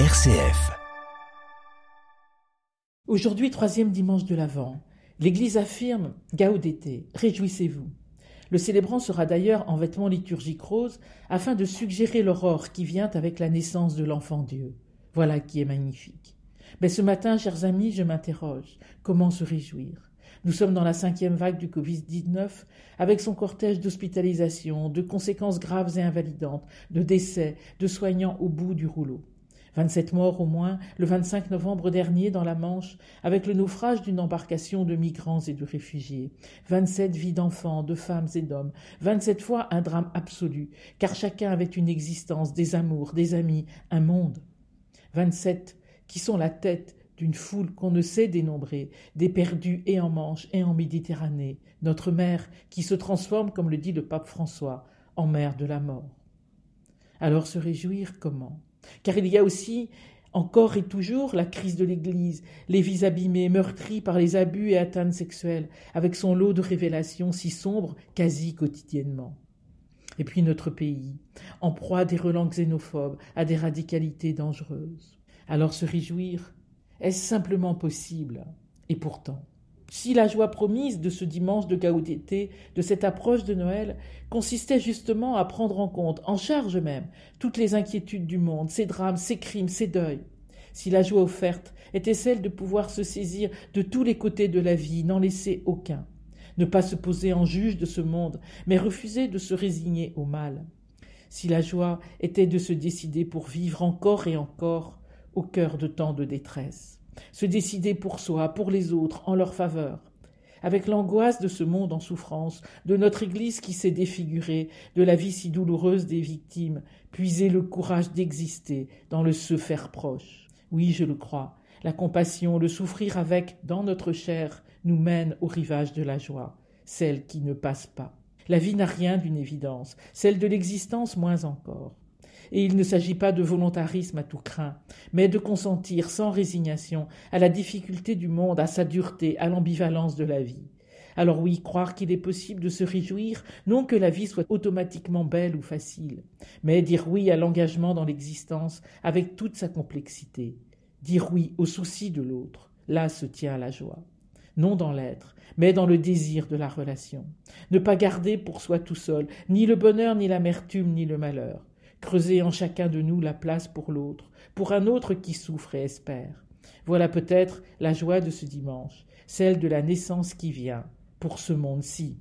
RCF. Aujourd'hui, troisième dimanche de l'Avent, l'Église affirme Gaudete, réjouissez-vous. Le célébrant sera d'ailleurs en vêtements liturgiques roses afin de suggérer l'aurore qui vient avec la naissance de l'enfant Dieu. Voilà qui est magnifique. Mais ce matin, chers amis, je m'interroge. Comment se réjouir? Nous sommes dans la cinquième vague du Covid-19, avec son cortège d'hospitalisations, de conséquences graves et invalidantes, de décès, de soignants au bout du rouleau. 27 morts au moins le 25 novembre dernier dans la Manche, avec le naufrage d'une embarcation de migrants et de réfugiés. 27 vies d'enfants, de femmes et d'hommes. 27 fois un drame absolu, car chacun avait une existence, des amours, des amis, un monde. 27 qui sont la tête d'une foule qu'on ne sait dénombrer, des perdus et en Manche et en Méditerranée, notre mère qui se transforme, comme le dit le pape François, en mère de la mort. Alors se réjouir comment? Car il y a aussi encore et toujours la crise de l'Église, les vies abîmées, meurtries par les abus et atteintes sexuelles, avec son lot de révélations si sombres quasi quotidiennement. Et puis notre pays, en proie à des relents xénophobes, à des radicalités dangereuses. Alors se réjouir, est-ce simplement possible? Et pourtant. Si la joie promise de ce dimanche de Gaudété, de cette approche de Noël, consistait justement à prendre en compte, en charge même, toutes les inquiétudes du monde, ses drames, ses crimes, ses deuils, si la joie offerte était celle de pouvoir se saisir de tous les côtés de la vie, n'en laisser aucun, ne pas se poser en juge de ce monde, mais refuser de se résigner au mal, si la joie était de se décider pour vivre encore et encore au cœur de tant de détresse se décider pour soi, pour les autres, en leur faveur. Avec l'angoisse de ce monde en souffrance, de notre Église qui s'est défigurée, de la vie si douloureuse des victimes, puiser le courage d'exister dans le se faire proche. Oui, je le crois, la compassion, le souffrir avec, dans notre chair, nous mène au rivage de la joie, celle qui ne passe pas. La vie n'a rien d'une évidence, celle de l'existence moins encore. Et il ne s'agit pas de volontarisme à tout craint, mais de consentir sans résignation à la difficulté du monde, à sa dureté, à l'ambivalence de la vie. Alors oui, croire qu'il est possible de se réjouir, non que la vie soit automatiquement belle ou facile, mais dire oui à l'engagement dans l'existence avec toute sa complexité, dire oui au souci de l'autre, là se tient la joie. Non dans l'être, mais dans le désir de la relation. Ne pas garder pour soi tout seul ni le bonheur, ni l'amertume, ni le malheur creuser en chacun de nous la place pour l'autre, pour un autre qui souffre et espère. Voilà peut-être la joie de ce dimanche, celle de la naissance qui vient, pour ce monde-ci.